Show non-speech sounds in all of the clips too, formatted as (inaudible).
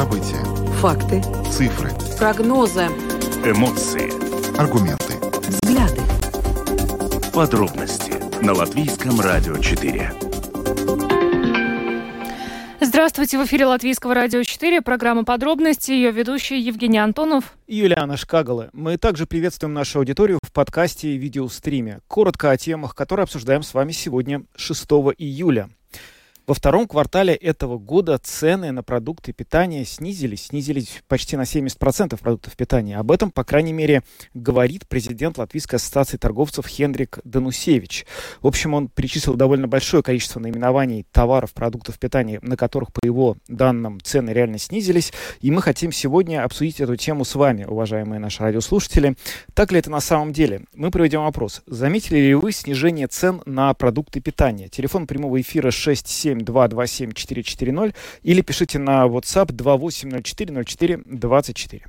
События. Факты. Цифры. Прогнозы. Эмоции. Аргументы. Взгляды. Подробности на Латвийском радио 4. Здравствуйте, в эфире Латвийского радио 4, программа «Подробности», ее ведущий Евгений Антонов. И Юлиана Шкагала. Мы также приветствуем нашу аудиторию в подкасте и видеостриме. Коротко о темах, которые обсуждаем с вами сегодня, 6 июля. Во втором квартале этого года цены на продукты питания снизились, снизились почти на 70% продуктов питания. Об этом, по крайней мере, говорит президент Латвийской ассоциации торговцев Хенрик Данусевич. В общем, он перечислил довольно большое количество наименований товаров, продуктов питания, на которых, по его данным, цены реально снизились. И мы хотим сегодня обсудить эту тему с вами, уважаемые наши радиослушатели. Так ли это на самом деле? Мы проведем опрос. Заметили ли вы снижение цен на продукты питания? Телефон прямого эфира 67 227-440 или пишите на WhatsApp 28040424.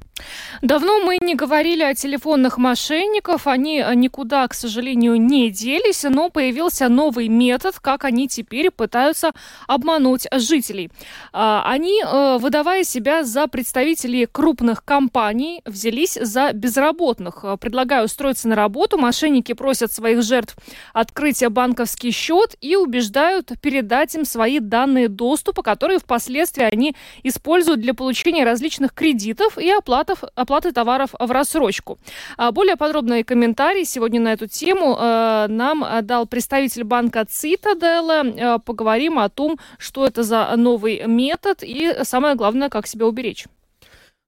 Давно мы не говорили о телефонных мошенников. Они э, никуда, к сожалению, не делись, но появился новый метод, как они теперь пытаются обмануть жителей. А, они, э, выдавая себя за представителей крупных компаний, взялись за безработных. Предлагая устроиться на работу, мошенники просят своих жертв открыть банковский счет и убеждают передать им свои данные доступа, которые впоследствии они используют для получения различных кредитов и оплатов, оплаты товаров в рассрочку. А более подробные комментарии сегодня на эту тему э, нам дал представитель банка Цитадела. Э, поговорим о том, что это за новый метод и самое главное, как себя уберечь.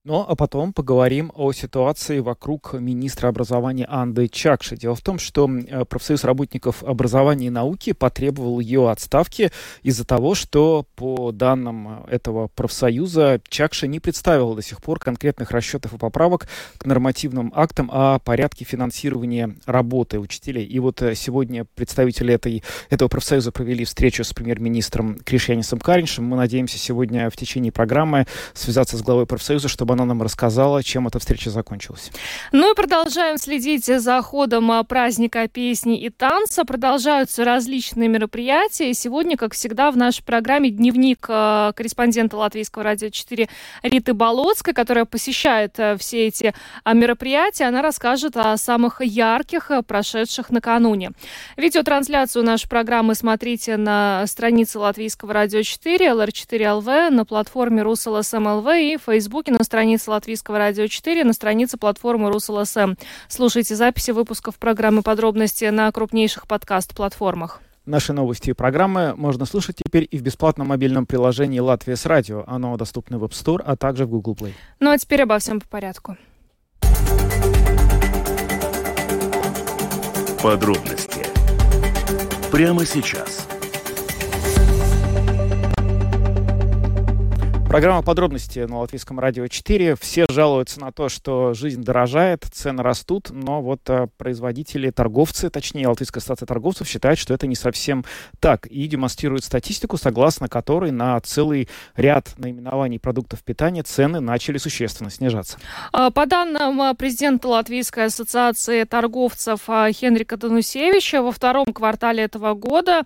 Ну, а потом поговорим о ситуации вокруг министра образования Анды Чакши. Дело в том, что э, профсоюз работников образования и науки потребовал ее отставки из-за того, что, по данным этого профсоюза, Чакша не представила до сих пор конкретных расчетов и поправок к нормативным актам о порядке финансирования работы учителей. И вот э, сегодня представители этой, этого профсоюза провели встречу с премьер-министром Кришьянисом Кариншем. Мы надеемся сегодня в течение программы связаться с главой профсоюза, чтобы она нам рассказала, чем эта встреча закончилась. Ну и продолжаем следить за ходом а, праздника песни и танца. Продолжаются различные мероприятия. сегодня, как всегда, в нашей программе дневник а, корреспондента Латвийского радио 4 Риты Болоцкой, которая посещает а, все эти мероприятия. Она расскажет о самых ярких, прошедших накануне. Видеотрансляцию нашей программы смотрите на странице Латвийского радио 4, LR4LV, на платформе РусЛСМЛВ и в Фейсбуке на странице странице Латвийского радио 4, на странице платформы РусЛСМ. Слушайте записи выпусков программы «Подробности» на крупнейших подкаст-платформах. Наши новости и программы можно слушать теперь и в бесплатном мобильном приложении «Латвия с радио». Оно доступно в App Store, а также в Google Play. Ну а теперь обо всем по порядку. Подробности прямо сейчас – Программа подробности на Латвийском радио 4. Все жалуются на то, что жизнь дорожает, цены растут, но вот а, производители, торговцы, точнее, Латвийская ассоциация торговцев считает, что это не совсем так и демонстрирует статистику, согласно которой на целый ряд наименований продуктов питания цены начали существенно снижаться. А, по данным а, президента Латвийской ассоциации торговцев Хенрика Данусевича, во втором квартале этого года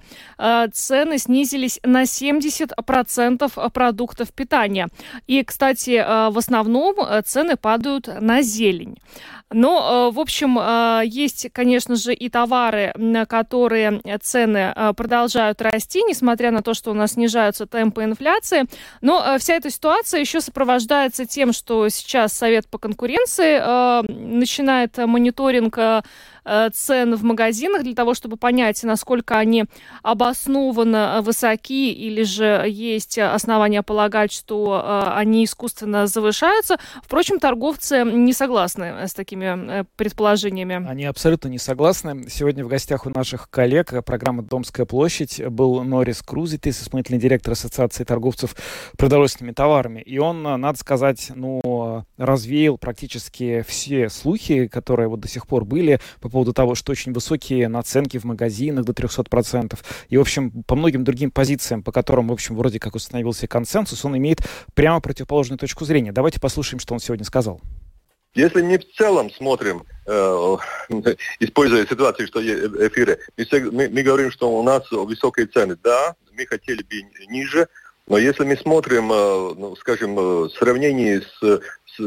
цены снизились на 70% продуктов питания питания. И, кстати, э, в основном э, цены падают на зелень. Но, э, в общем, есть, конечно же, и товары, на которые цены продолжают расти, несмотря на то, что у нас снижаются темпы инфляции. Но вся эта ситуация еще сопровождается тем, что сейчас Совет по конкуренции начинает мониторинг Э, цен в магазинах для того, чтобы понять, насколько они обоснованно высоки или же есть основания полагать, что э, они искусственно завышаются. Впрочем, торговцы не согласны с такими э, предположениями. Они абсолютно не согласны. Сегодня в гостях у наших коллег программы «Домская площадь» был Норис Крузитис, исполнительный директор Ассоциации торговцев продовольственными товарами. И он, надо сказать, ну, развеял практически все слухи, которые вот до сих пор были по поводу того, что очень высокие наценки в магазинах до 300%. И, в общем, по многим другим позициям, по которым, в общем, вроде как установился консенсус, он имеет прямо противоположную точку зрения. Давайте послушаем, что он сегодня сказал. Если мы в целом смотрим, э, используя ситуацию, что эфиры, мы, мы, мы говорим, что у нас высокие цены. Да, мы хотели бы ниже, Но если мы смотрим, э, ну, скажем, э, в сравнении с, с,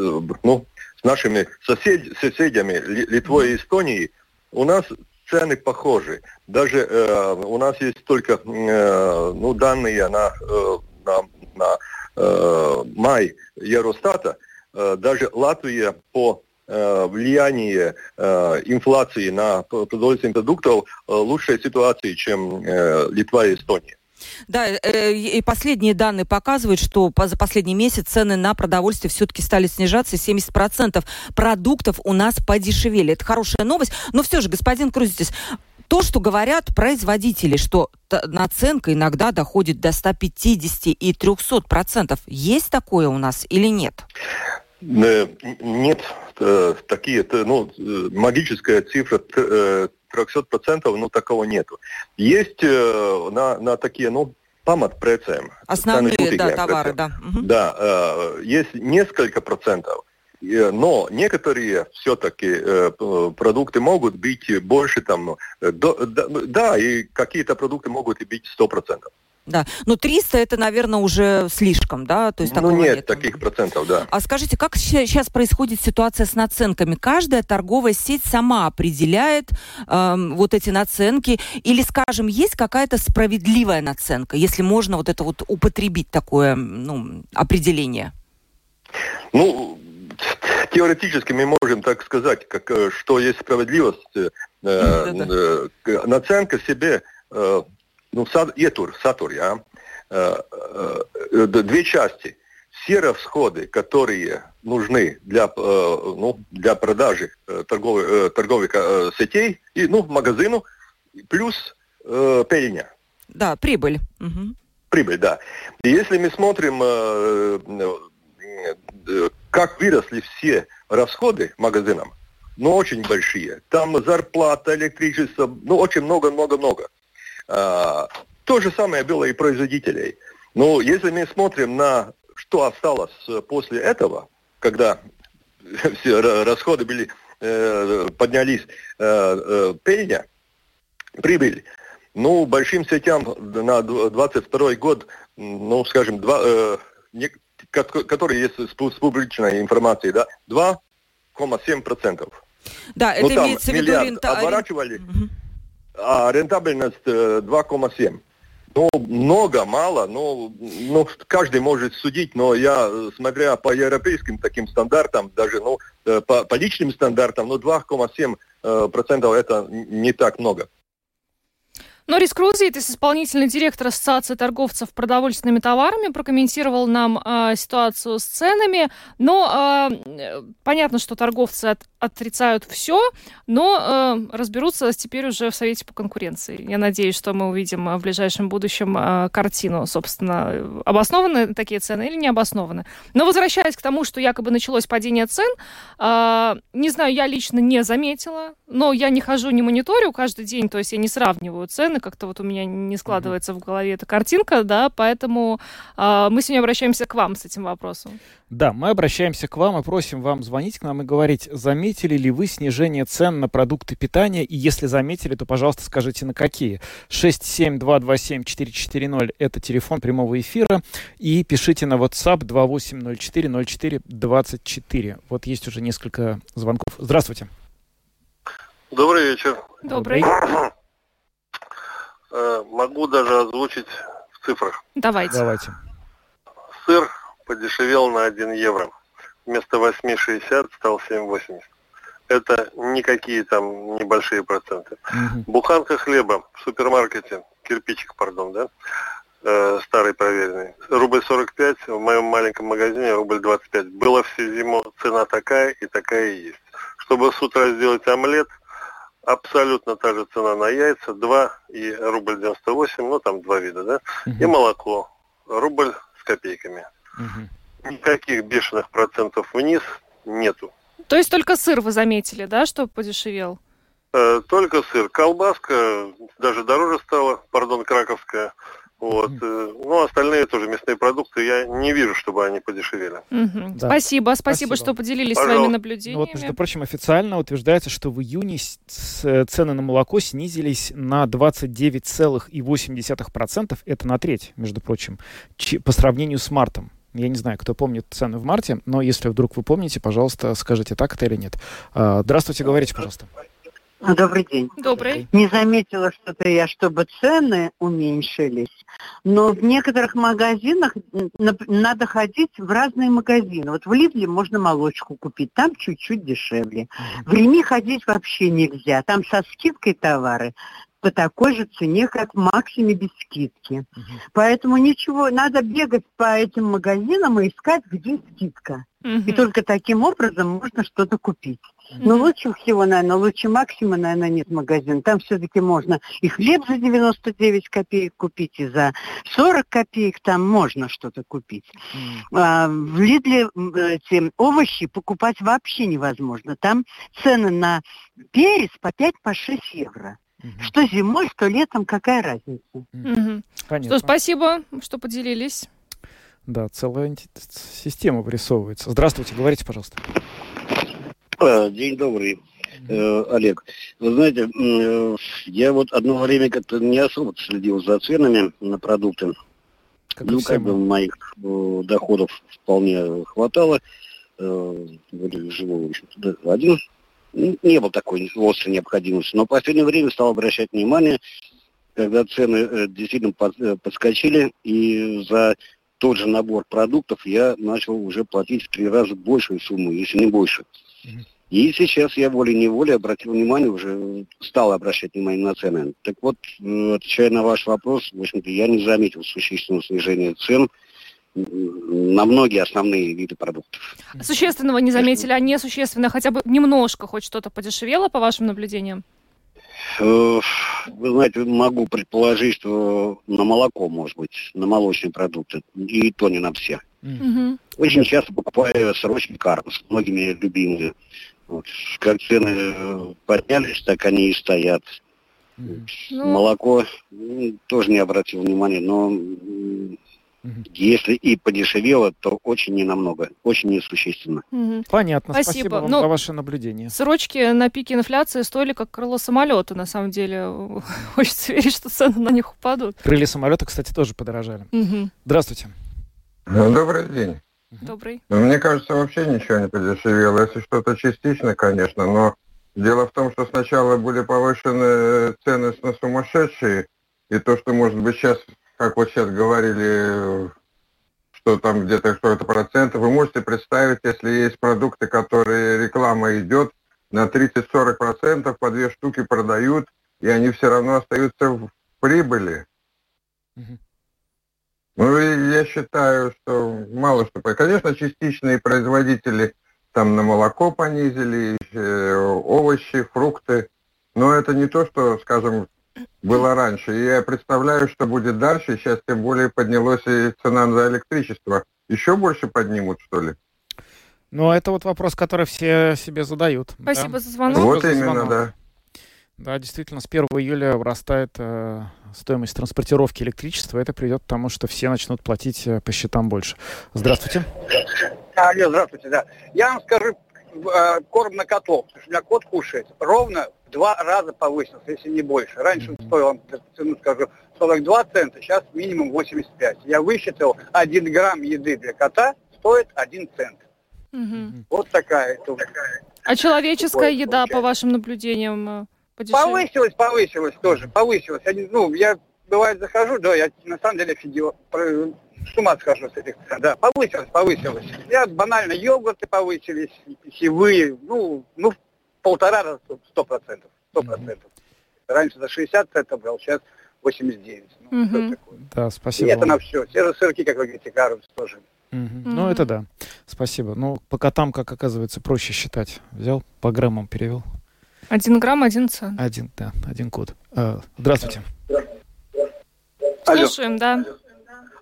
ну, с нашими сосед, соседями Литвой и Эстонией, у нас цены похожи. Даже э, у нас есть только э, ну, данные на, э, на, на э, май Евростата. Э, даже Латвия по э, влиянию э, инфляции на продовольственных продуктов э, лучшей ситуации, чем Литва и Эстония. Да, и последние данные показывают, что за последний месяц цены на продовольствие все-таки стали снижаться, 70% продуктов у нас подешевели. Это хорошая новость, но все же, господин Крузитис, то, что говорят производители, что наценка иногда доходит до 150 и 300 процентов, есть такое у нас или нет? Э, нет, э, такие, ну, магическая цифра 300 процентов, ну, такого нету. Есть э, на, на такие, ну, памат прецем. Основные, да, товары, да. Да, э, есть несколько процентов. Но некоторые все-таки э, продукты могут быть больше там, э, да, да, и какие-то продукты могут и быть 100%. Да, но 300 это, наверное, уже слишком, да? То есть ну нет, нет таких процентов, да. А скажите, как сейчас происходит ситуация с наценками? Каждая торговая сеть сама определяет э, вот эти наценки, или, скажем, есть какая-то справедливая наценка, если можно вот это вот употребить такое ну, определение? Ну, (laughs) теоретически мы можем так сказать, как, э, что есть справедливость. Э, э, наценка себе э, ну, ietur, сатур, ja, две части. Все расходы, которые нужны для, ну, для продажи торговых, торговых сетей, и, ну, магазину, плюс э, пельня. Да, прибыль. Угу. Прибыль, да. И если мы смотрим, э, э, как выросли все расходы магазинам, ну, очень большие. Там зарплата, электричество, ну, очень много-много-много. А, то же самое было и производителей. Но если мы смотрим на что осталось после этого, когда (laughs) все расходы были, э, поднялись э, э, пельня, прибыль, ну, большим сетям на 22 год, ну, скажем, два, э, которые есть с, публичной информацией, да, 2,7%. Да, это ну, имеется в виду... Рента... оборачивали. Угу а рентабельность 2,7. Э, ну, много, мало, ну, ну, каждый может судить, но я, смотря по европейским таким стандартам, даже, ну, э, по, по личным стандартам, ну, 2,7% э, процентов это не так много. Норис Крузитис, исполнительный директор Ассоциации торговцев продовольственными товарами, прокомментировал нам э, ситуацию с ценами. Но э, понятно, что торговцы от, отрицают все, но э, разберутся теперь уже в Совете по конкуренции. Я надеюсь, что мы увидим в ближайшем будущем э, картину, собственно, обоснованы такие цены или не обоснованы. Но возвращаясь к тому, что якобы началось падение цен, э, не знаю, я лично не заметила, но я не хожу, не мониторю каждый день, то есть я не сравниваю цены, как-то вот у меня не складывается mm-hmm. в голове эта картинка, да, поэтому э, мы сегодня обращаемся к вам с этим вопросом. Да, мы обращаемся к вам и просим вам звонить к нам и говорить, заметили ли вы снижение цен на продукты питания, и если заметили, то, пожалуйста, скажите, на какие. 67227-440 — это телефон прямого эфира, и пишите на WhatsApp 28040424. Вот есть уже несколько звонков. Здравствуйте. Добрый вечер. Добрый. Э, могу даже озвучить в цифрах. Давайте. Давайте. Сыр подешевел на 1 евро. Вместо 8,60 стал 7,80. Это никакие там небольшие проценты. Угу. Буханка хлеба в супермаркете, кирпичик, пардон, да, э, старый проверенный, рубль 45, в моем маленьком магазине рубль 25. Было всю зиму цена такая и такая и есть. Чтобы с утра сделать омлет, абсолютно та же цена на яйца, 2 и рубль 98, ну там два вида, да, угу. и молоко, рубль с копейками. Угу. Никаких бешеных процентов вниз нету. То есть только сыр вы заметили, да, что подешевел? Э, только сыр. Колбаска даже дороже стала, пардон, краковская. Вот. Mm-hmm. Ну, остальные тоже мясные продукты, я не вижу, чтобы они подешевели. Mm-hmm. Да. Спасибо, спасибо, спасибо, что поделились Пожалуйста. своими наблюдениями. Ну, вот, между прочим, официально утверждается, что в июне цены на молоко снизились на 29,8%. Это на треть, между прочим, по сравнению с мартом. Я не знаю, кто помнит цены в марте, но если вдруг вы помните, пожалуйста, скажите, так это или нет. А, здравствуйте, говорите, пожалуйста. Добрый день. Добрый. Не заметила что-то я, чтобы цены уменьшились, но в некоторых магазинах надо ходить в разные магазины. Вот в Лидле можно молочку купить, там чуть-чуть дешевле. В Реми ходить вообще нельзя, там со скидкой товары по такой же цене, как в Максиме без скидки. Угу. Поэтому ничего, надо бегать по этим магазинам и искать, где скидка. Угу. И только таким образом можно что-то купить. Угу. Но лучше всего, наверное, лучше Максима, наверное, нет магазина. Там все-таки можно и хлеб за 99 копеек купить, и за 40 копеек там можно что-то купить. Угу. А, в Лидле эти овощи покупать вообще невозможно. Там цены на перец по 5-6 по евро. Угу. Что зимой, что летом, какая разница? Угу. Понятно. Что, спасибо, что поделились. Да, целая система вырисовывается. Здравствуйте, говорите, пожалуйста. А, день добрый, э, Олег. Вы знаете, э, я вот одно время как-то не особо следил за ценами на продукты. Как ну, как бы моих э, доходов вполне хватало. Э, живу, в общем-то, один не было такой острой необходимости. Но в последнее время стал обращать внимание, когда цены э, действительно э, подскочили, и за тот же набор продуктов я начал уже платить в три раза большую сумму, если не больше. И сейчас я волей-неволей обратил внимание, уже стал обращать внимание на цены. Так вот, отвечая на ваш вопрос, в общем-то, я не заметил существенного снижения цен на многие основные виды продуктов. Существенного не заметили, а несущественно хотя бы немножко хоть что-то подешевело, по вашим наблюдениям? Э, вы знаете, могу предположить, что на молоко, может быть, на молочные продукты, и то не на все. Mm-hmm. Очень часто покупаю срочный карпус, многими любимые. Вот. Как цены поднялись, так они и стоят. Mm-hmm. Молоко тоже не обратил внимания, но Угу. Если и подешевело, то очень ненамного, очень несущественно. Угу. Понятно. Спасибо, Спасибо вам Но за ваше наблюдение. Срочки на пике инфляции стоили как крыло самолета, на самом деле. (laughs) Хочется верить, что цены на них упадут. Крылья самолета, кстати, тоже подорожали. Угу. Здравствуйте. Ну, добрый день. Добрый. Ну, мне кажется, вообще ничего не подешевело. Если что-то частично, конечно, но дело в том, что сначала были повышены цены на сумасшедшие, и то, что, может быть, сейчас как вот сейчас говорили, что там где-то что-то процентов, вы можете представить, если есть продукты, которые реклама идет, на 30-40 процентов по две штуки продают, и они все равно остаются в прибыли. Ну, я считаю, что мало что... Конечно, частичные производители там на молоко понизили, э, овощи, фрукты, но это не то, что, скажем, было раньше. И я представляю, что будет дальше. Сейчас тем более поднялась и цена за электричество. Еще больше поднимут, что ли? Ну, это вот вопрос, который все себе задают. Спасибо да? за звонок. Вот за именно, да. Да, действительно, с 1 июля вырастает э, стоимость транспортировки электричества. Это приведет к тому, что все начнут платить э, по счетам больше. Здравствуйте. Алло, здравствуйте, да. Я вам скажу, э, корм на потому что у меня кот кушает ровно два раза повысился, если не больше. Раньше он стоил, цену скажу, 42 цента, сейчас минимум 85. Я высчитал, 1 грамм еды для кота стоит 1 цент. Угу. Вот такая это. А человеческая еда, по вашим наблюдениям, э, подешевле? Повысилась, повысилась тоже, повысилась. Я, ну, я бывает захожу, да, я на самом деле офигел, с ума схожу с этих цен, да, повысилась, повысилась. Я банально йогурты повысились, питьевые, ну, ну, полтора раза, сто процентов. Сто процентов. Раньше за 60 центов брал, сейчас 89. Ну, угу. такое? Да, спасибо. И это на все. Те же сырки, как вы говорите, Карлс тоже. Угу. Mm-hmm. Ну, это да. Спасибо. Ну, по котам, как оказывается, проще считать. Взял, по граммам перевел. Один грамм, один цен. Один, да, один код. А, здравствуйте. Слушаем, да.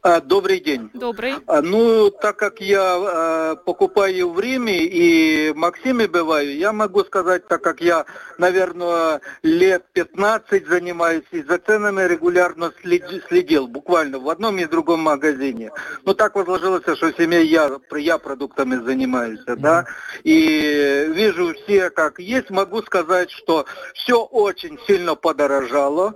А, добрый день. Добрый. А, ну, так как я а, покупаю в Риме и в Максиме бываю, я могу сказать, так как я, наверное, лет 15 занимаюсь и за ценами регулярно следил, следил буквально в одном и другом магазине. Ну, так возложилось, что в семье я, я продуктами занимаюсь, mm-hmm. да, и вижу все как есть, могу сказать, что все очень сильно подорожало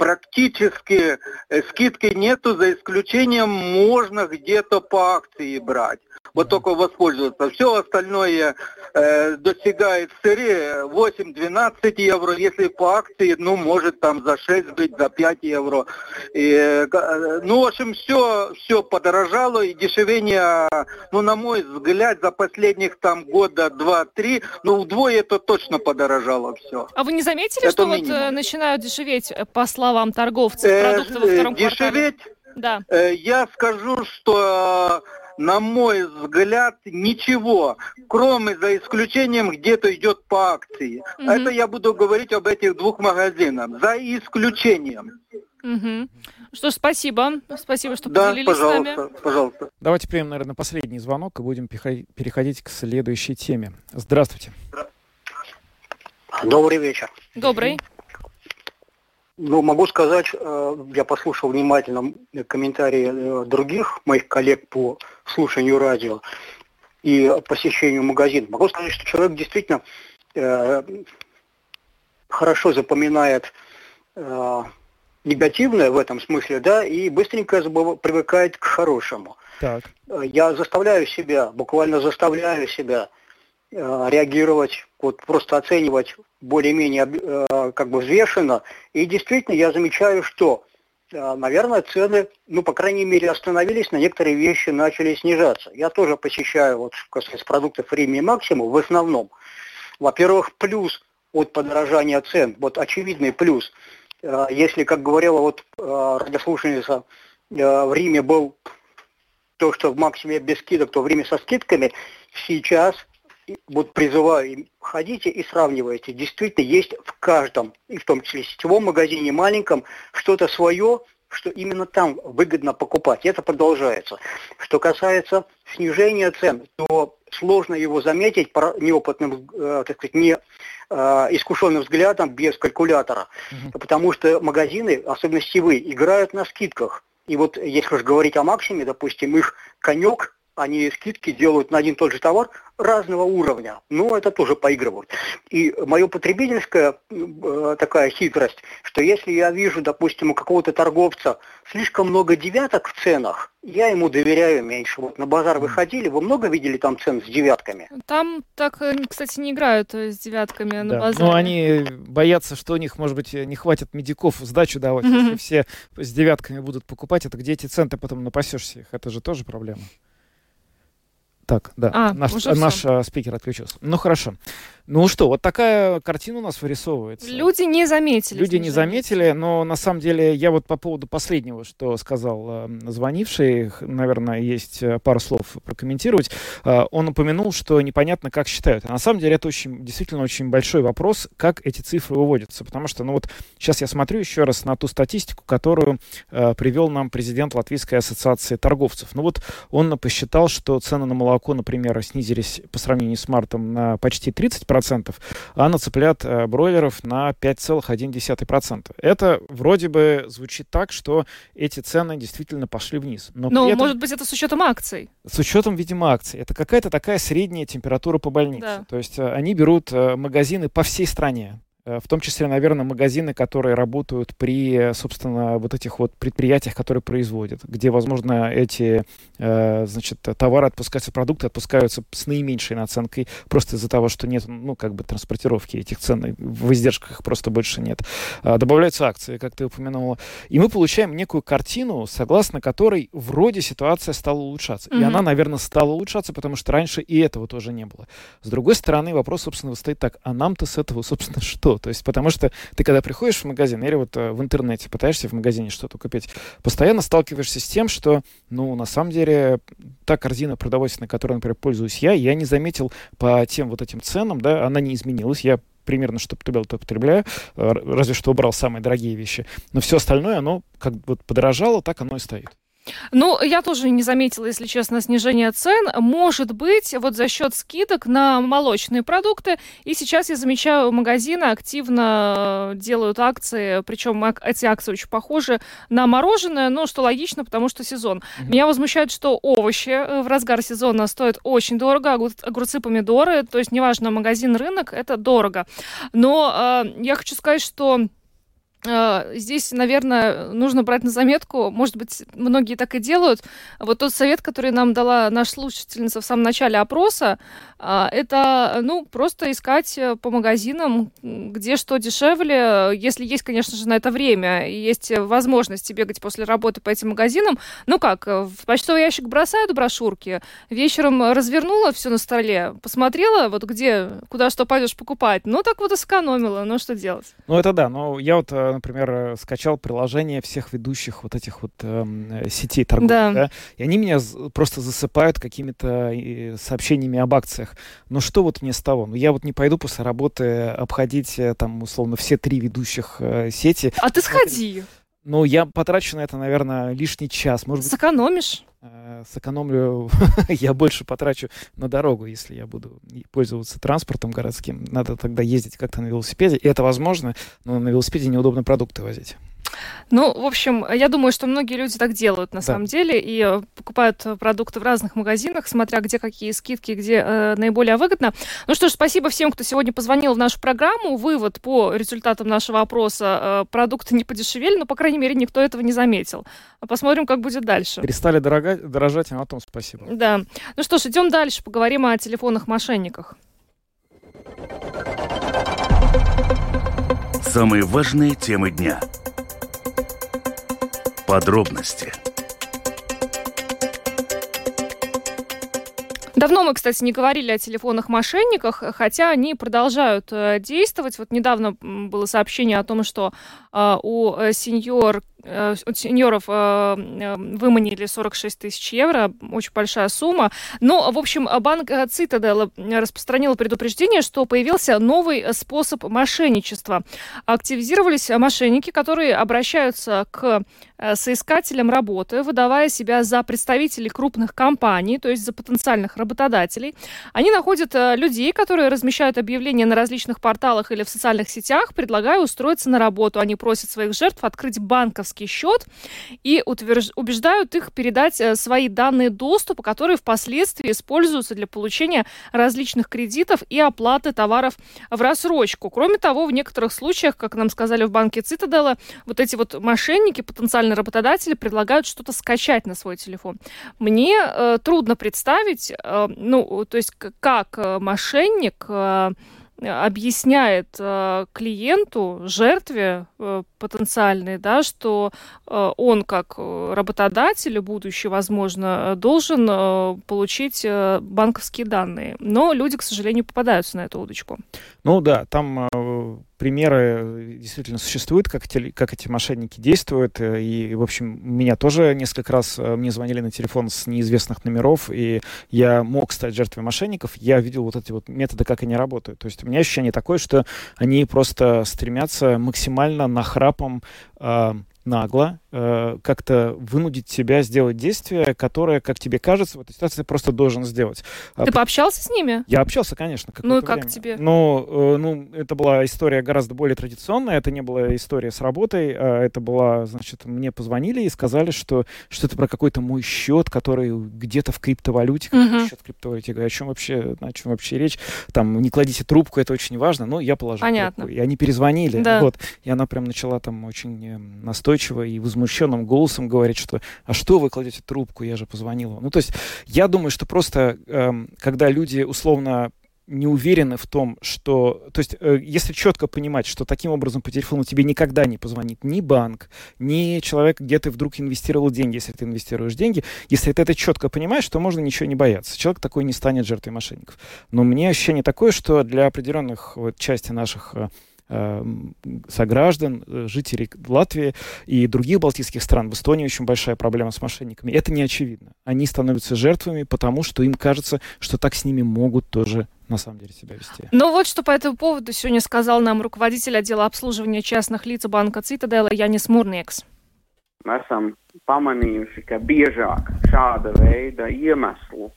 практически э, скидки нету, за исключением можно где-то по акции брать. Вот только воспользоваться. Все остальное э, достигает в сыре 8-12 евро, если по акции, ну, может там за 6 быть, за 5 евро. И, э, ну, в общем, все, все подорожало и дешевение, ну, на мой взгляд, за последних там года 2-3, ну, вдвое это точно подорожало все. А вы не заметили, это что минимум. вот э, начинают дешеветь, э, по словам торговцев, продукты во втором дешеветь? квартале? Да. Я скажу, что на мой взгляд, ничего, кроме за исключением где-то идет по акции. Угу. Это я буду говорить об этих двух магазинах, за исключением. Угу. Что ж, спасибо. Спасибо, что да, поделились пожалуйста, с нами. пожалуйста. Давайте примем, наверное, последний звонок и будем переходить к следующей теме. Здравствуйте. Добрый вечер. Добрый. Ну, могу сказать, э, я послушал внимательно комментарии э, других моих коллег по слушанию радио и посещению магазина. Могу сказать, что человек действительно э, хорошо запоминает негативное в этом смысле, да, и быстренько привыкает к хорошему. Так. Я заставляю себя, буквально заставляю себя реагировать, вот просто оценивать более-менее э, как бы взвешенно. И действительно я замечаю, что, э, наверное, цены, ну, по крайней мере, остановились, на некоторые вещи начали снижаться. Я тоже посещаю вот с продуктов Риме Максимум в основном. Во-первых, плюс от подорожания цен, вот очевидный плюс. Если, как говорила вот радиослушательница, в Риме был то, что в Максиме без скидок, то в Риме со скидками, сейчас вот призываю, ходите и сравнивайте. Действительно, есть в каждом, и в том числе сетевом магазине маленьком, что-то свое, что именно там выгодно покупать. Это продолжается. Что касается снижения цен, то сложно его заметить неопытным, э, так сказать, не э, искушенным взглядом без калькулятора. Угу. Потому что магазины, особенно сетевые, играют на скидках. И вот если уж говорить о Максиме, допустим, их конек они скидки делают на один и тот же товар разного уровня. Но это тоже поигрывают. И мое потребительская э, такая хитрость, что если я вижу, допустим, у какого-то торговца слишком много девяток в ценах, я ему доверяю меньше. Вот на базар выходили, вы много видели там цен с девятками? Там так, э, кстати, не играют э, с девятками да. на базаре. Ну, они боятся, что у них, может быть, не хватит медиков сдачу давать. Если все с девятками будут покупать, это где эти центы потом напасешься их? Это же тоже проблема. Так, да, а, наш, наш а, спикер отключился. Ну хорошо. Ну что, вот такая картина у нас вырисовывается. Люди не заметили. Люди не заметили, но на самом деле я вот по поводу последнего, что сказал э, звонивший, наверное, есть э, пару слов прокомментировать. Э, он упомянул, что непонятно, как считают. А на самом деле это очень, действительно очень большой вопрос, как эти цифры выводятся. Потому что, ну вот сейчас я смотрю еще раз на ту статистику, которую э, привел нам президент Латвийской ассоциации торговцев. Ну вот он посчитал, что цены на молоко, например, снизились по сравнению с мартом на почти 30%, 5%, а на цыплят э, бройлеров на 5,1%. Это вроде бы звучит так, что эти цены действительно пошли вниз. Но, Но этом, может быть, это с учетом акций? С учетом, видимо, акций. Это какая-то такая средняя температура по больнице. Да. То есть э, они берут э, магазины по всей стране. Э, в том числе, наверное, магазины, которые работают при, собственно, вот этих вот предприятиях, которые производят, где, возможно, эти, э, значит, товары отпускаются, продукты отпускаются с наименьшей наценкой, просто из-за того, что нет, ну, как бы транспортировки этих цен, в издержках их просто больше нет. А, добавляются акции, как ты упомянула. И мы получаем некую картину, согласно которой вроде ситуация стала улучшаться. Mm-hmm. И она, наверное, стала улучшаться, потому что раньше и этого тоже не было. С другой стороны, вопрос, собственно, стоит так, а нам-то с этого, собственно, что? То есть, потому что ты, когда приходишь в магазин или вот э, в интернете пытаешься в магазине что-то купить, постоянно сталкиваешься с тем, что, ну, на самом деле, та корзина продовольственная, которой, например, пользуюсь я, я не заметил по тем вот этим ценам, да, она не изменилась. Я примерно что потреблял, то потребляю, разве что убрал самые дорогие вещи. Но все остальное, оно как вот подорожало, так оно и стоит. Ну, я тоже не заметила, если честно, снижение цен. Может быть, вот за счет скидок на молочные продукты. И сейчас я замечаю, магазины активно делают акции, причем эти акции очень похожи на мороженое, но что логично, потому что сезон. Mm-hmm. Меня возмущает, что овощи э, в разгар сезона стоят очень дорого, огурцы, помидоры, то есть неважно, магазин, рынок, это дорого. Но э, я хочу сказать, что здесь, наверное, нужно брать на заметку, может быть, многие так и делают. Вот тот совет, который нам дала наша слушательница в самом начале опроса, а, это, ну, просто искать э, по магазинам, где что дешевле, если есть, конечно же, на это время, и есть возможность бегать после работы по этим магазинам. Ну как, э, в почтовый ящик бросают брошюрки, вечером развернула все на столе, посмотрела, вот где, куда что пойдешь покупать, ну так вот и сэкономила, ну что делать? Ну это да, но я вот например, э, скачал приложение всех ведущих вот этих вот эм, э, сетей торговых, да. да, и они меня просто засыпают какими-то э, сообщениями об акциях. Но что вот мне с того? Ну, я вот не пойду после работы обходить э, там, условно, все три ведущих э, сети. А ты сходи. Ну, я потрачу на это, наверное, лишний час. Может быть, Сэкономишь? Сэкономлю, (laughs) я больше потрачу на дорогу, если я буду пользоваться транспортом городским. Надо тогда ездить как-то на велосипеде. И это возможно, но на велосипеде неудобно продукты возить. Ну, в общем, я думаю, что многие люди так делают на да. самом деле и э, покупают продукты в разных магазинах, смотря где какие скидки, где э, наиболее выгодно. Ну что ж, спасибо всем, кто сегодня позвонил в нашу программу. Вывод по результатам нашего опроса. Э, продукты не подешевели, но, по крайней мере, никто этого не заметил. Посмотрим, как будет дальше. Перестали дорога... дорожать, а на том спасибо. Да. Ну что ж, идем дальше, поговорим о телефонных мошенниках. Самые важные темы дня – Подробности. Давно мы, кстати, не говорили о телефонных мошенниках, хотя они продолжают э, действовать. Вот недавно было сообщение о том, что э, у э, сеньор Э, от сеньоров э, э, выманили 46 тысяч евро, очень большая сумма. Но, в общем, банк Цитадел распространил предупреждение, что появился новый способ мошенничества. Активизировались мошенники, которые обращаются к соискателям работы, выдавая себя за представителей крупных компаний, то есть за потенциальных работодателей. Они находят людей, которые размещают объявления на различных порталах или в социальных сетях, предлагая устроиться на работу. Они просят своих жертв открыть банковские банковский счет и утвержд... убеждают их передать э, свои данные доступа, которые впоследствии используются для получения различных кредитов и оплаты товаров в рассрочку. Кроме того, в некоторых случаях, как нам сказали в банке Цитадела, вот эти вот мошенники, потенциальные работодатели предлагают что-то скачать на свой телефон. Мне э, трудно представить, э, ну, то есть как э, мошенник э, объясняет э, клиенту, жертве э, потенциальной, да, что э, он как работодатель, будущий, возможно, должен получить банковские данные. Но люди, к сожалению, попадаются на эту удочку. Ну да, там примеры действительно существуют, как эти, как эти мошенники действуют. Э, и, в общем, меня тоже несколько раз э, мне звонили на телефон с неизвестных номеров, и я мог стать жертвой мошенников. Я видел вот эти вот методы, как они работают. То есть у меня ощущение такое, что они просто стремятся максимально нахрапом э, нагло э, как-то вынудить тебя сделать действие, которое, как тебе кажется, в этой ситуации просто должен сделать. А ты пообщался с ними? Я общался, конечно. Ну и как время. тебе? Ну, э, ну, это была история гораздо более традиционная. Это не была история с работой. А это была, значит, мне позвонили и сказали, что что это про какой-то мой счет, который где-то в криптовалюте, угу. счет в криптовалюте. Я говорю, о чем вообще, о чем вообще речь? Там, не кладите трубку, это очень важно. Но я положил Понятно. трубку. И они перезвонили. Да. Вот. И она прям начала там очень э, настойчиво и возмущенным голосом говорить, что «А что вы кладете трубку? Я же позвонила». Ну, то есть я думаю, что просто, эм, когда люди условно не уверены в том, что... То есть, э, если четко понимать, что таким образом по телефону тебе никогда не позвонит ни банк, ни человек, где ты вдруг инвестировал деньги, если ты инвестируешь деньги, если ты это четко понимаешь, то можно ничего не бояться. Человек такой не станет жертвой мошенников. Но мне ощущение такое, что для определенных вот, части наших Э, сограждан, э, жителей Латвии и других балтийских стран. В Эстонии очень большая проблема с мошенниками. Это не очевидно. Они становятся жертвами, потому что им кажется, что так с ними могут тоже на самом деле себя вести. Ну вот что по этому поводу сегодня сказал нам руководитель отдела обслуживания частных лиц банка Цитадела Янис Мурнекс. Мы esam pamanījuši, ka biežāk šāda veida iemeslu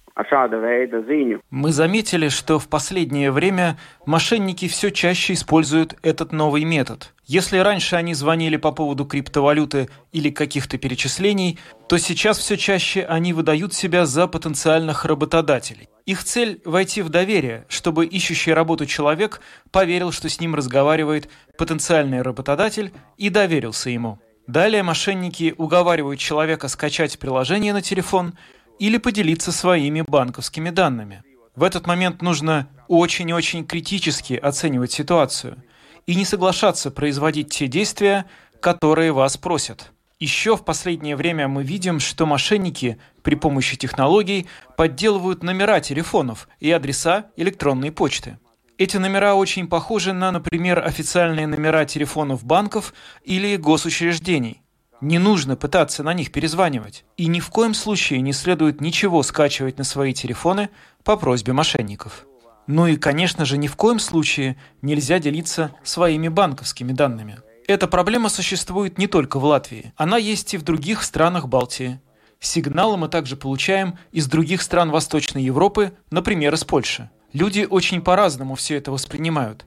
мы заметили, что в последнее время мошенники все чаще используют этот новый метод. Если раньше они звонили по поводу криптовалюты или каких-то перечислений, то сейчас все чаще они выдают себя за потенциальных работодателей. Их цель – войти в доверие, чтобы ищущий работу человек поверил, что с ним разговаривает потенциальный работодатель и доверился ему. Далее мошенники уговаривают человека скачать приложение на телефон – или поделиться своими банковскими данными. В этот момент нужно очень-очень критически оценивать ситуацию и не соглашаться производить те действия, которые вас просят. Еще в последнее время мы видим, что мошенники при помощи технологий подделывают номера телефонов и адреса электронной почты. Эти номера очень похожи на, например, официальные номера телефонов банков или госучреждений. Не нужно пытаться на них перезванивать. И ни в коем случае не следует ничего скачивать на свои телефоны по просьбе мошенников. Ну и, конечно же, ни в коем случае нельзя делиться своими банковскими данными. Эта проблема существует не только в Латвии. Она есть и в других странах Балтии. Сигналы мы также получаем из других стран Восточной Европы, например, из Польши. Люди очень по-разному все это воспринимают.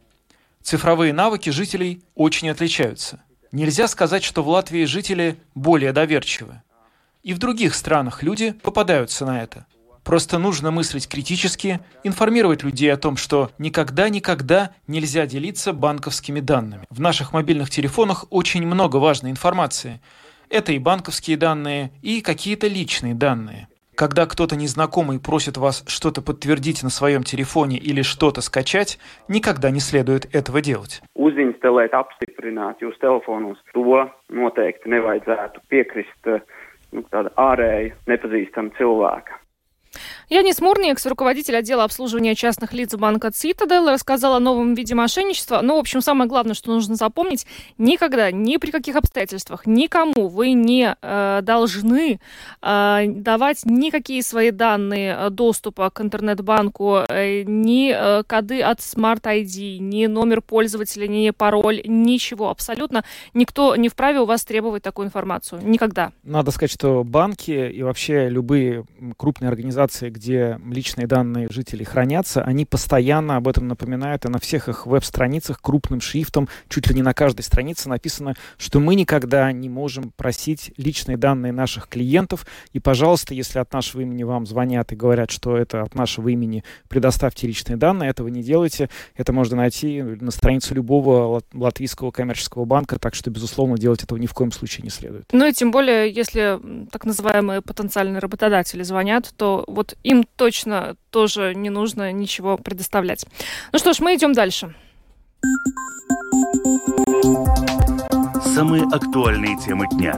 Цифровые навыки жителей очень отличаются. Нельзя сказать, что в Латвии жители более доверчивы. И в других странах люди попадаются на это. Просто нужно мыслить критически, информировать людей о том, что никогда-никогда нельзя делиться банковскими данными. В наших мобильных телефонах очень много важной информации. Это и банковские данные, и какие-то личные данные. Когда кто-то незнакомый просит вас что-то подтвердить на своем телефоне или что-то скачать, никогда не следует этого делать. Янис Мурникс, руководитель отдела обслуживания частных лиц банка Цитадель, рассказал о новом виде мошенничества. Но, ну, в общем, самое главное, что нужно запомнить, никогда, ни при каких обстоятельствах, никому вы не э, должны э, давать никакие свои данные э, доступа к интернет-банку, э, ни э, коды от Smart ID, ни номер пользователя, ни пароль, ничего абсолютно. Никто не вправе у вас требовать такую информацию. Никогда. Надо сказать, что банки и вообще любые крупные организации, где личные данные жителей хранятся, они постоянно об этом напоминают, и на всех их веб-страницах крупным шрифтом, чуть ли не на каждой странице написано, что мы никогда не можем просить личные данные наших клиентов, и, пожалуйста, если от нашего имени вам звонят и говорят, что это от нашего имени, предоставьте личные данные, этого не делайте, это можно найти на странице любого латвийского коммерческого банка, так что, безусловно, делать этого ни в коем случае не следует. Ну и тем более, если так называемые потенциальные работодатели звонят, то вот им точно тоже не нужно ничего предоставлять. Ну что ж, мы идем дальше. Самые актуальные темы дня.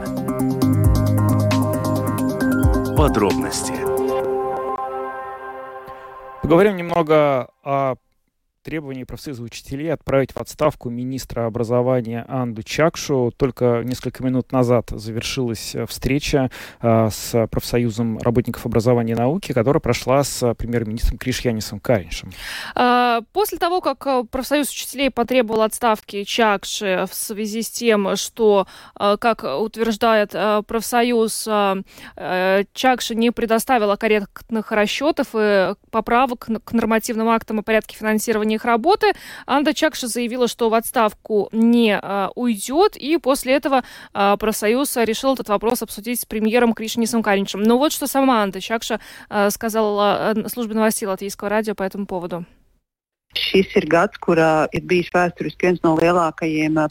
Подробности. Поговорим немного о требований профсоюза учителей отправить в отставку министра образования Анду Чакшу. Только несколько минут назад завершилась э, встреча э, с профсоюзом работников образования и науки, которая прошла с премьер-министром Кришьянисом Кариншем. А, после того, как э, профсоюз учителей потребовал отставки Чакши в связи с тем, что, как утверждает профсоюз, Чакши не предоставила корректных расчетов и поправок к нормативным актам о порядке финансирования их работы. Анда Чакша заявила, что в отставку не а, уйдет, и после этого а, профсоюз решил этот вопрос обсудить с премьером Кришнисом Каринчем. Но вот что сама Анда Чакша а, сказала а, службе новостей Латвийского радио по этому поводу.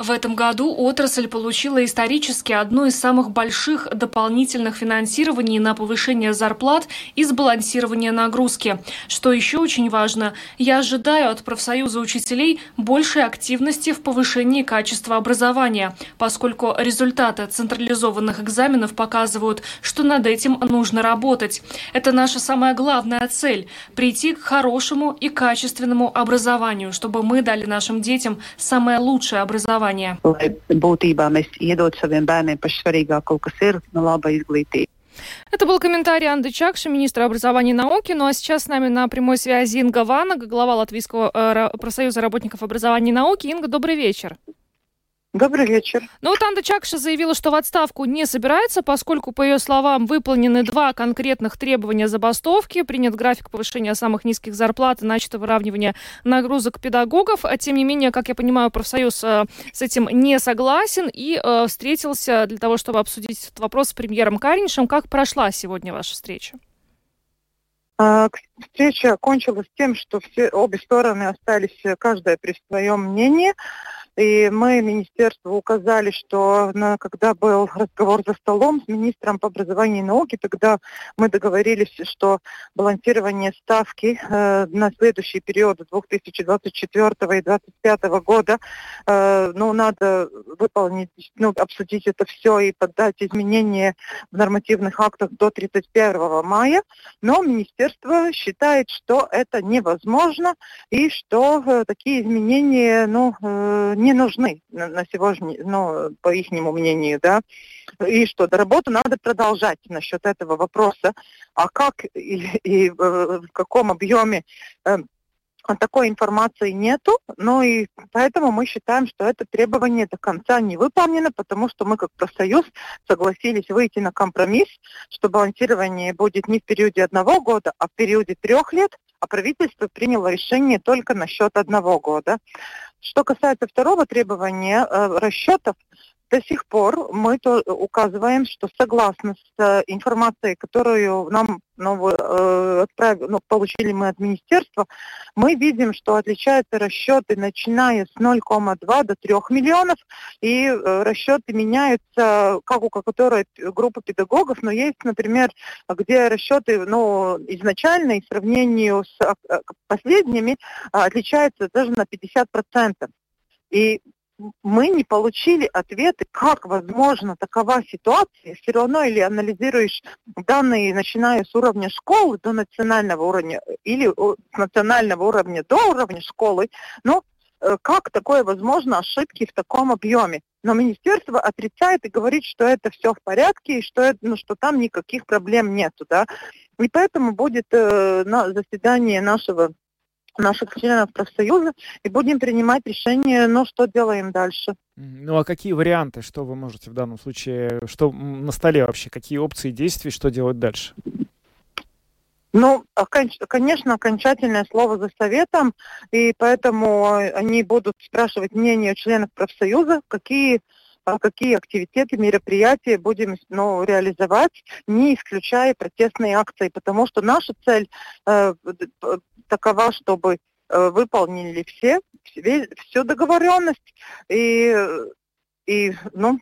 В этом году отрасль получила исторически одно из самых больших дополнительных финансирований на повышение зарплат и сбалансирование нагрузки. Что еще очень важно, я ожидаю от профсоюза учителей большей активности в повышении качества образования, поскольку результаты централизованных экзаменов показывают, что над этим нужно работать. Это наша самая главная цель – прийти к хорошему и качественному образованию образованию, чтобы мы дали нашим детям самое лучшее образование. Это был комментарий Анды Чакши, министра образования и науки. Ну а сейчас с нами на прямой связи Инга Ванага, глава Латвийского э, профсоюза работников образования и науки. Инга, добрый вечер. Добрый вечер. Ну вот Анда Чакша заявила, что в отставку не собирается, поскольку, по ее словам, выполнены два конкретных требования забастовки. Принят график повышения самых низких зарплат и начато выравнивание нагрузок педагогов. А тем не менее, как я понимаю, профсоюз э, с этим не согласен и э, встретился для того, чтобы обсудить этот вопрос с премьером Кариншем. Как прошла сегодня ваша встреча? А, встреча кончилась тем, что все обе стороны остались э, каждая при своем мнении. И мы министерству указали, что на, когда был разговор за столом с министром по образованию и науке, тогда мы договорились, что балансирование ставки э, на следующий период 2024 и 2025 года, э, ну, надо выполнить, ну, обсудить это все и подать изменения в нормативных актах до 31 мая. Но министерство считает, что это невозможно и что э, такие изменения, ну, э, не нужны на, сегодня, ну, по их мнению, да, и что работу надо продолжать насчет этого вопроса, а как и, и в каком объеме э, такой информации нету, но и поэтому мы считаем, что это требование до конца не выполнено, потому что мы как профсоюз согласились выйти на компромисс, что балансирование будет не в периоде одного года, а в периоде трех лет, а правительство приняло решение только насчет одного года. Что касается второго требования э, расчетов, до сих пор мы то указываем, что согласно с э, информацией, которую нам ну, э, отправили, ну, получили мы от министерства, мы видим, что отличаются расчеты, начиная с 0,2 до 3 миллионов, и э, расчеты меняются, как у которой группы педагогов, но есть, например, где расчеты ну, изначально и в сравнении с последними отличаются даже на 50%. И мы не получили ответы, как возможно такова ситуация. Все равно или анализируешь данные, начиная с уровня школы до национального уровня, или с национального уровня до уровня школы, но э, как такое возможно ошибки в таком объеме? Но министерство отрицает и говорит, что это все в порядке и что, это, ну, что там никаких проблем нету. Да? И поэтому будет э, на заседание нашего наших членов профсоюза и будем принимать решение, ну, что делаем дальше. Ну, а какие варианты, что вы можете в данном случае, что на столе вообще, какие опции действий, что делать дальше? Ну, конечно, окончательное слово за советом, и поэтому они будут спрашивать мнение членов профсоюза, какие какие активитеты, мероприятия будем ну, реализовать, не исключая протестные акции, потому что наша цель э, такова, чтобы э, выполнили все, все, всю договоренность и, и ну,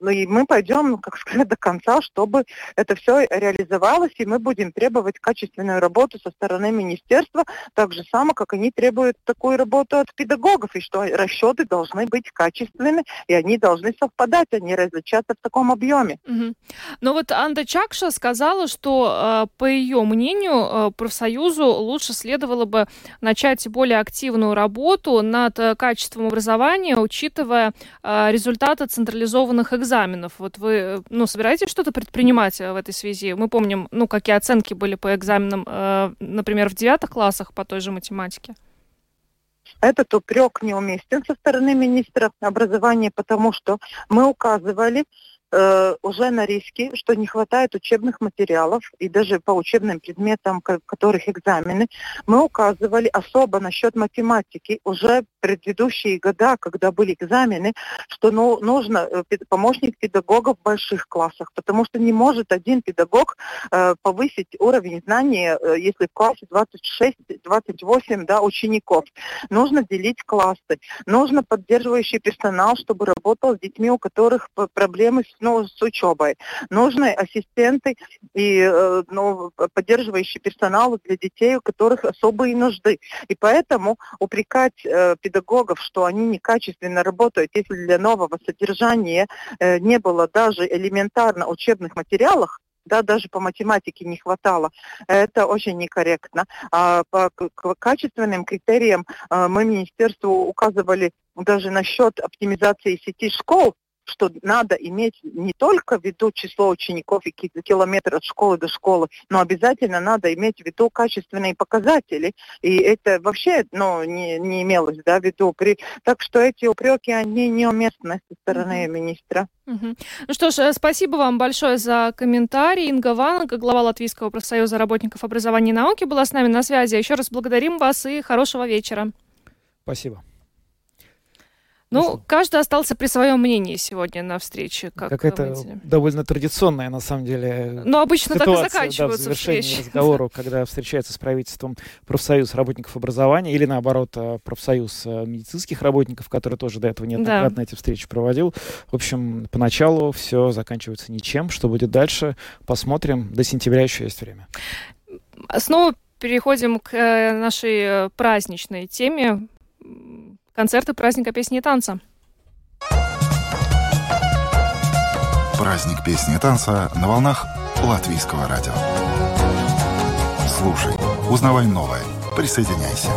ну и мы пойдем, как сказать, до конца, чтобы это все реализовалось, и мы будем требовать качественную работу со стороны министерства, так же само, как они требуют такую работу от педагогов, и что расчеты должны быть качественными, и они должны совпадать, а не различаться в таком объеме. Угу. Но вот Анда Чакша сказала, что, э, по ее мнению, э, профсоюзу лучше следовало бы начать более активную работу над э, качеством образования, учитывая результаты централизованных экзаменов экзаменов. Вот вы, э, ну, собираетесь что-то предпринимать э, в этой связи? Мы помним, ну, какие оценки были по экзаменам, э, например, в девятых классах по той же математике. Этот упрек неуместен со стороны министра образования, потому что мы указывали э, уже на риски, что не хватает учебных материалов, и даже по учебным предметам, которых экзамены, мы указывали особо насчет математики уже предыдущие года, когда были экзамены, что ну, нужно э, помощник педагога в больших классах, потому что не может один педагог э, повысить уровень знания, э, если в классе 26-28 да, учеников. Нужно делить классы, нужно поддерживающий персонал, чтобы работал с детьми, у которых проблемы с ну, с учебой. Нужны ассистенты и э, ну, поддерживающий персонал для детей, у которых особые нужды. И поэтому упрекать э, педагогов, что они некачественно работают, если для нового содержания э, не было даже элементарно учебных материалов, да, даже по математике не хватало. Это очень некорректно. А по качественным критериям мы министерству указывали даже насчет оптимизации сети школ, что надо иметь не только в виду число учеников и какие-то километры от школы до школы, но обязательно надо иметь в виду качественные показатели. И это вообще ну, не, не имелось да, в виду. При... Так что эти упреки, они неуместны со стороны mm-hmm. министра. Угу. Ну что ж, э, спасибо вам большое за комментарий. Инга Ванга, глава Латвийского профсоюза работников образования и науки, была с нами на связи. Еще раз благодарим вас и хорошего вечера. Спасибо. Ну, ну каждый остался при своем мнении сегодня на встрече. Как Какая-то довольно традиционная, на самом деле, Но обычно ситуация, так и заканчиваются да, в завершении встречи. разговора, (laughs) когда встречается с правительством профсоюз работников образования или, наоборот, э, профсоюз э, медицинских работников, который тоже до этого неоднократно да. эти встречи проводил. В общем, поначалу все заканчивается ничем. Что будет дальше, посмотрим. До сентября еще есть время. Снова переходим к э, нашей праздничной теме концерты праздника песни и танца. Праздник песни и танца на волнах Латвийского радио. Слушай, узнавай новое, присоединяйся.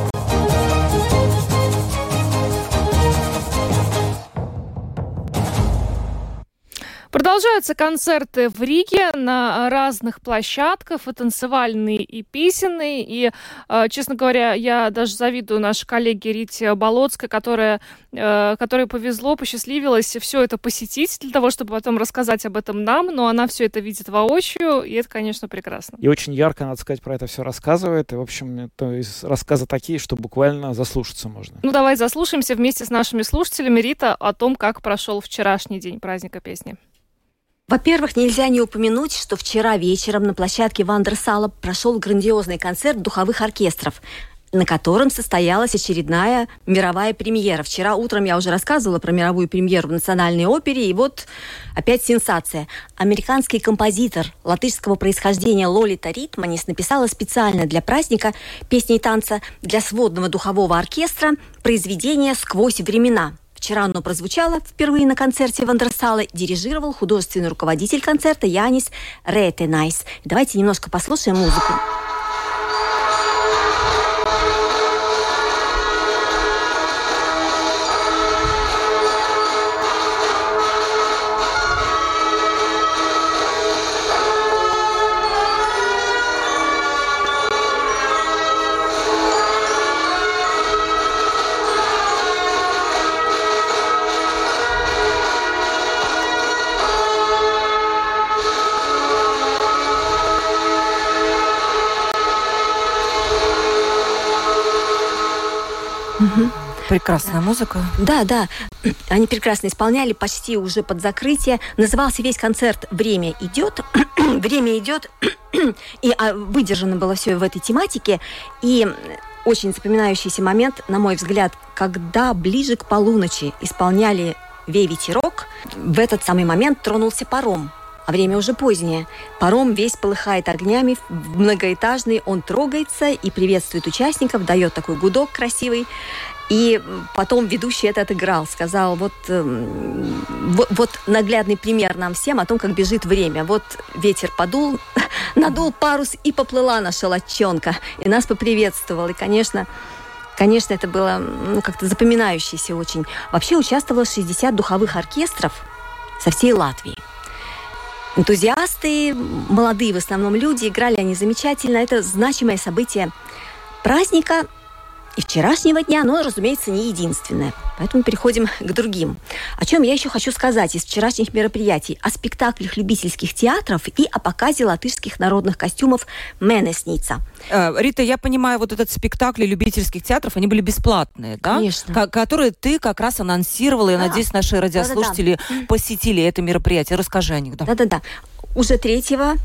Продолжаются концерты в Риге на разных площадках, и танцевальные, и песенные. И, э, честно говоря, я даже завидую нашей коллеге Рите Болоцкой, которая, э, которой повезло, посчастливилось все это посетить для того, чтобы потом рассказать об этом нам. Но она все это видит воочию, и это, конечно, прекрасно. И очень ярко, надо сказать, про это все рассказывает. И, в общем, то есть рассказы такие, что буквально заслушаться можно. Ну, давай заслушаемся вместе с нашими слушателями, Рита, о том, как прошел вчерашний день праздника песни. Во-первых, нельзя не упомянуть, что вчера вечером на площадке Вандерсала прошел грандиозный концерт духовых оркестров, на котором состоялась очередная мировая премьера. Вчера утром я уже рассказывала про мировую премьеру в Национальной опере, и вот опять сенсация. Американский композитор латышского происхождения Лолита Ритманис написала специально для праздника песни и танца для сводного духового оркестра произведение «Сквозь времена». Вчера оно прозвучало впервые на концерте Вандерсала. Дирижировал художественный руководитель концерта Янис Ретенайс. Давайте немножко послушаем музыку. Прекрасная музыка. Да, да. (clears throat) Они прекрасно исполняли почти уже под закрытие. Назывался весь концерт «Время идет». (clears throat) «Время идет». (clears throat) и а, выдержано было все в этой тематике. И очень запоминающийся момент, на мой взгляд, когда ближе к полуночи исполняли «Вей ветерок», в этот самый момент тронулся паром а время уже позднее. Паром весь полыхает огнями, многоэтажный, он трогается и приветствует участников, дает такой гудок красивый. И потом ведущий это отыграл, сказал, вот, э, вот, вот наглядный пример нам всем о том, как бежит время. Вот ветер подул, (laughs) надул парус и поплыла наша лодчонка. И нас поприветствовал. И, конечно, конечно, это было ну, как-то запоминающееся очень. Вообще участвовало 60 духовых оркестров со всей Латвии. Энтузиасты, молодые в основном люди, играли они замечательно. Это значимое событие праздника – и вчерашнего дня, но, разумеется, не единственное. Поэтому переходим к другим. О чем я еще хочу сказать из вчерашних мероприятий? О спектаклях любительских театров и о показе латышских народных костюмов «Менесница». Э, Рита, я понимаю, вот этот спектакль любительских театров, они были бесплатные, да? Конечно. К- которые ты как раз анонсировала. Я надеюсь, наши радиослушатели Да-да-да. посетили это мероприятие. Расскажи о них. Да-да-да. Уже 3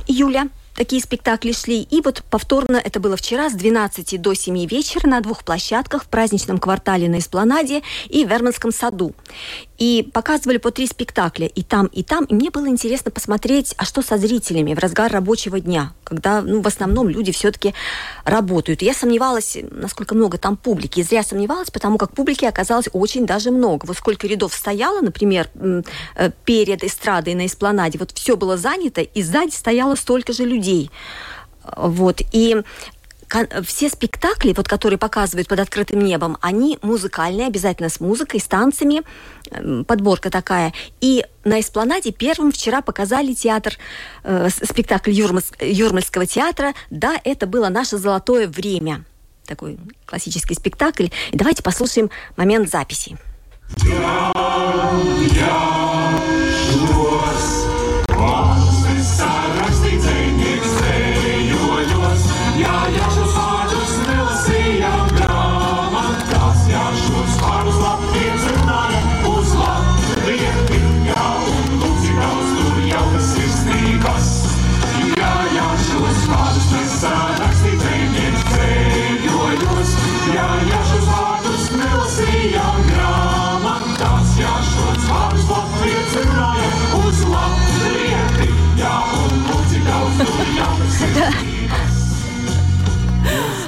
июля такие спектакли шли. И вот повторно это было вчера с 12 до 7 вечера на двух площадках в праздничном квартале на Эспланаде и в Верманском саду. И показывали по три спектакля и там, и там. И мне было интересно посмотреть, а что со зрителями в разгар рабочего дня, когда ну, в основном люди все-таки работают. я сомневалась, насколько много там публики. И зря сомневалась, потому как публики оказалось очень даже много. Вот сколько рядов стояло, например, э, перед эстрадой на Эспланаде, вот все было занято, и сзади стояло столько же людей. Вот. И все спектакли, вот, которые показывают под открытым небом, они музыкальные, обязательно с музыкой, с танцами, эм, подборка такая. И на Эспланаде первым вчера показали театр, э, спектакль Юрмальс, Юрмальского театра. Да, это было наше золотое время. Такой классический спектакль. И давайте послушаем момент записи. Я, я,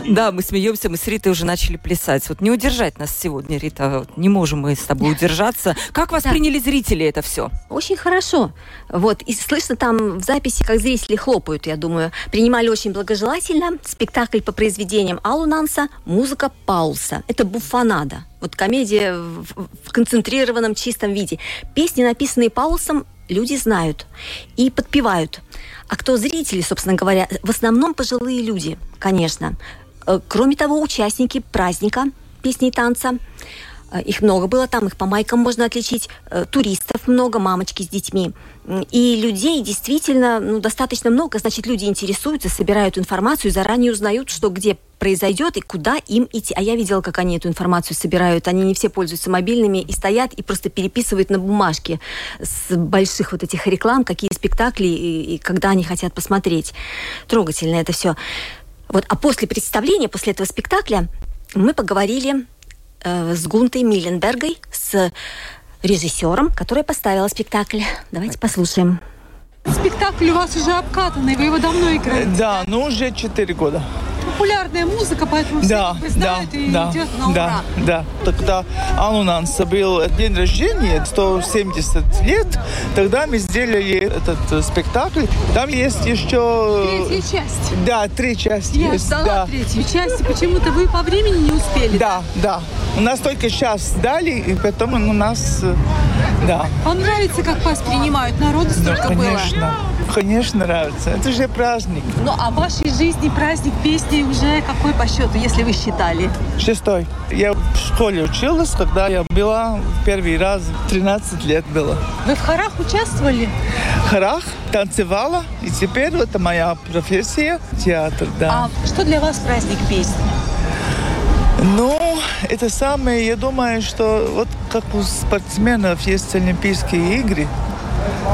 Да, мы смеемся, мы с Ритой уже начали плясать. Вот не удержать нас сегодня, Рита, не можем мы с тобой удержаться. Как восприняли да. зрители это все? Очень хорошо. Вот, и слышно там в записи, как зрители хлопают, я думаю. Принимали очень благожелательно. Спектакль по произведениям Алунанса, музыка Паулса. Это буфанада. Вот комедия в, в концентрированном чистом виде. Песни, написанные Паулсом, люди знают и подпевают. А кто зрители, собственно говоря, в основном пожилые люди, конечно. Э, кроме того, участники праздника песни и танца, их много было там, их по майкам можно отличить, э, туристов много, мамочки с детьми. И людей действительно ну, достаточно много, значит, люди интересуются, собирают информацию, заранее узнают, что где произойдет и куда им идти. А я видела, как они эту информацию собирают. Они не все пользуются мобильными и стоят и просто переписывают на бумажке с больших вот этих реклам, какие спектакли и, и когда они хотят посмотреть. Трогательно это все. Вот, а после представления, после этого спектакля, мы поговорили э, с Гунтой Милленбергой, с режиссером, которая поставила спектакль. Давайте послушаем. Спектакль у вас уже обкатанный, вы его давно играете? Да, ну уже четыре года популярная музыка, поэтому да, все знают да, и да, идет на да, ура. Да, Тогда Анунанса был день рождения, 170 лет, тогда мы сделали этот э, спектакль. Там есть еще... Третья часть. Да, три части Я есть. ждала да. третью часть, почему-то вы по времени не успели. Да, да. У нас только час дали, и потом у нас... Э, да. Вам нравится, как вас принимают? Народу столько да, конечно. было? Конечно, нравится. Это же праздник. Ну, а в вашей жизни праздник песни уже какой по счету, если вы считали? Шестой. Я в школе училась, когда я была первый раз, 13 лет было. Вы в хорах участвовали? В хорах танцевала, и теперь это моя профессия, театр, да. А что для вас праздник песни? Ну, это самое, я думаю, что вот как у спортсменов есть Олимпийские игры,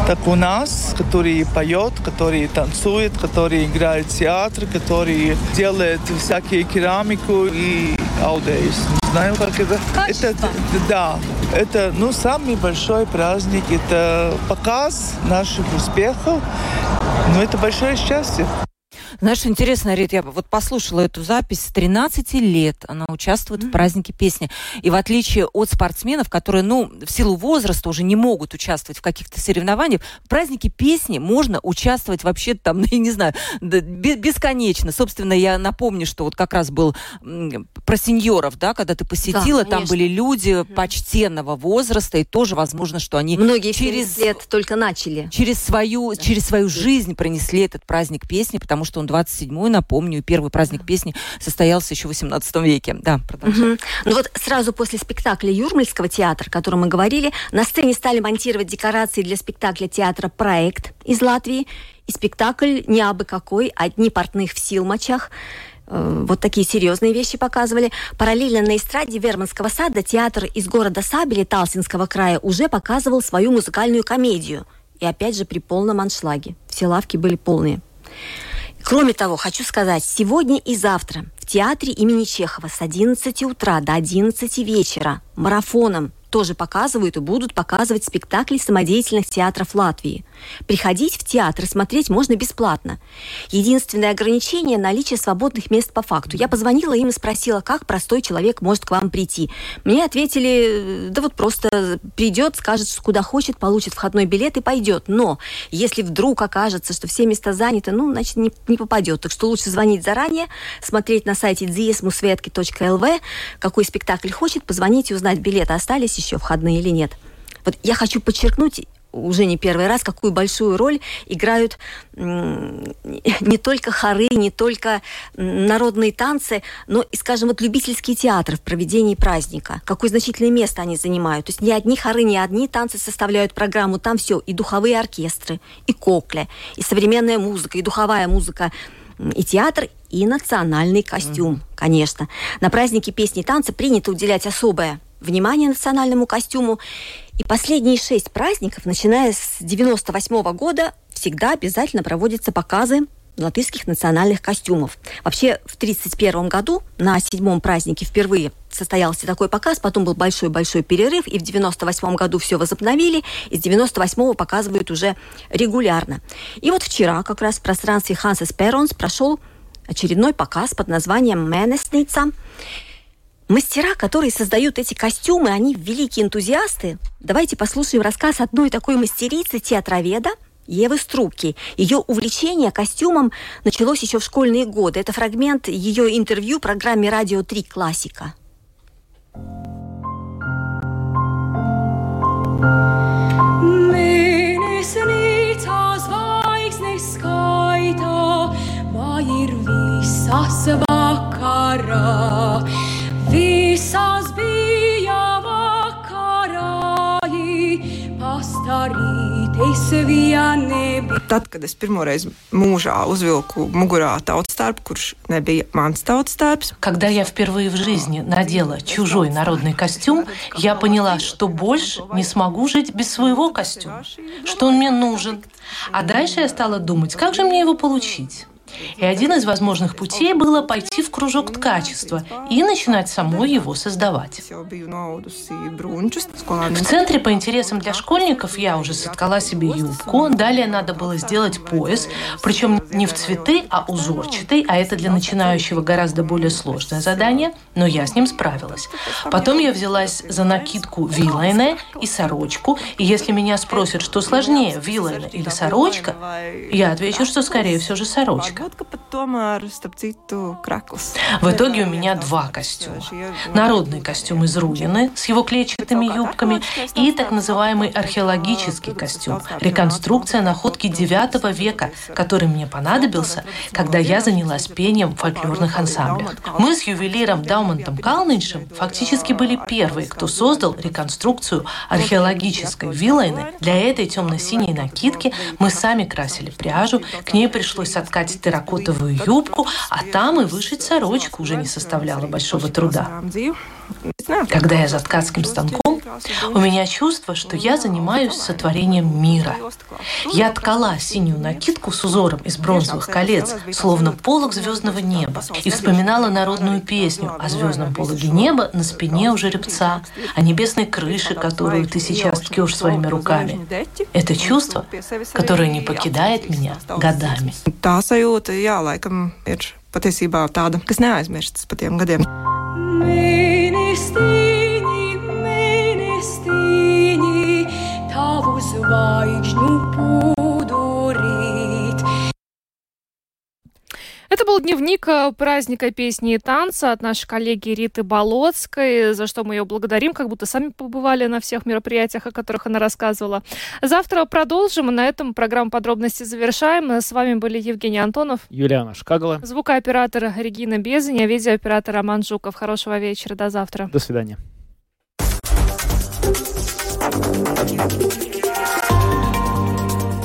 так у нас, который поет, который танцует, который играет в театр, который делает всякие керамику и аудейс. Не знаю, как это. Это, да, это ну, самый большой праздник, это показ наших успехов. Но это большое счастье. Знаешь, интересно, Рит, я вот послушала эту запись. С 13 лет она участвует mm-hmm. в празднике песни. И в отличие от спортсменов, которые, ну, в силу возраста уже не могут участвовать в каких-то соревнованиях, в празднике песни можно участвовать вообще там, (laughs) я не знаю, бесконечно. Собственно, я напомню, что вот как раз был про сеньоров, да, когда ты посетила, да, там были люди mm-hmm. почтенного возраста, и тоже возможно, что они Многие через лет только начали. Через свою, да. через свою жизнь пронесли этот праздник песни, потому что он 27-й, напомню, первый праздник песни состоялся еще в 18 веке. Да, продолжай. Угу. Ну вот сразу после спектакля Юрмальского театра, о котором мы говорили, на сцене стали монтировать декорации для спектакля театра «Проект» из Латвии. И спектакль не абы какой, одни портных в Силмачах э, вот такие серьезные вещи показывали. Параллельно на эстраде Верманского сада театр из города Сабели Талсинского края уже показывал свою музыкальную комедию. И опять же при полном аншлаге. Все лавки были полные. Кроме того, хочу сказать, сегодня и завтра в театре имени Чехова с 11 утра до 11 вечера марафоном тоже показывают и будут показывать спектакли самодеятельных театров Латвии. Приходить в театр и смотреть можно бесплатно. Единственное ограничение – наличие свободных мест по факту. Я позвонила им и спросила, как простой человек может к вам прийти. Мне ответили, да вот просто придет, скажет, куда хочет, получит входной билет и пойдет. Но если вдруг окажется, что все места заняты, ну, значит, не, не попадет. Так что лучше звонить заранее, смотреть на сайте dziesmusvetki.lv, какой спектакль хочет, позвонить и узнать, билеты остались еще входные или нет. Вот я хочу подчеркнуть, уже не первый раз, какую большую роль играют не только хоры, не только народные танцы, но и, скажем, вот любительские театры в проведении праздника. Какое значительное место они занимают. То есть ни одни хоры, ни одни танцы составляют программу. Там все, и духовые оркестры, и кокля, и современная музыка, и духовая музыка, и театр, и национальный костюм, конечно. На празднике песни и танцы принято уделять особое внимание национальному костюму. И последние шесть праздников, начиная с 98 -го года, всегда обязательно проводятся показы латышских национальных костюмов. Вообще, в 1931 году на седьмом празднике впервые состоялся такой показ, потом был большой-большой перерыв, и в 98 году все возобновили, и с 98 показывают уже регулярно. И вот вчера как раз в пространстве Хансес Перонс прошел очередной показ под названием «Менесница». Мастера, которые создают эти костюмы, они великие энтузиасты. Давайте послушаем рассказ одной такой мастерицы, театроведа – Евы Струбки. Ее увлечение костюмом началось еще в школьные годы. Это фрагмент ее интервью программе «Радио 3 Классика». Tad, kad es pirmoreiz mūžā uzvilku mugurā tautstārpu, kurš nebija mans tautstārps. Когда я впервые в жизни надела чужой народный костюм, я поняла, что больше не смогу жить без своего костюма, что он мне нужен. А дальше я стала думать, как же мне его получить. И один из возможных путей было пойти в кружок ткачества и начинать самой его создавать. В центре по интересам для школьников я уже соткала себе юбку. Далее надо было сделать пояс, причем не в цветы, а узорчатый, а это для начинающего гораздо более сложное задание, но я с ним справилась. Потом я взялась за накидку вилайне и сорочку, и если меня спросят, что сложнее, вилайне или сорочка, я отвечу, что скорее все же сорочка. В итоге у меня два костюма. Народный костюм из Руины с его клетчатыми юбками и так называемый археологический костюм, реконструкция находки IX века, который мне понадобился, когда я занялась пением в фольклорных ансамблях. Мы с ювелиром Даумантом Калниншем фактически были первые, кто создал реконструкцию археологической вилайны. Для этой темно-синей накидки мы сами красили пряжу, к ней пришлось откать терракотовую юбку, а там и вышить сорочку уже не составляло большого труда. Когда я за ткацким станком, у меня чувство, что я занимаюсь сотворением мира. Я ткала синюю накидку с узором из бронзовых колец, словно полог звездного неба, и вспоминала народную песню о звездном пологе неба на спине у жеребца, о небесной крыше, которую ты сейчас ткешь своими руками. Это чувство, которое не покидает меня годами. Tā sajūta, jā, laikam ir patiesībā tāda, kas neaizmirstas pa tiem gadiem. Mēnestīņi, tavu zvaigžņu Это был дневник э, праздника песни и танца от нашей коллеги Риты Болоцкой, за что мы ее благодарим, как будто сами побывали на всех мероприятиях, о которых она рассказывала. Завтра продолжим, на этом программу подробности завершаем. С вами были Евгений Антонов, Юлиана Шкагала, звукооператор Регина Безаня, видеооператор Роман Жуков. Хорошего вечера, до завтра. До свидания.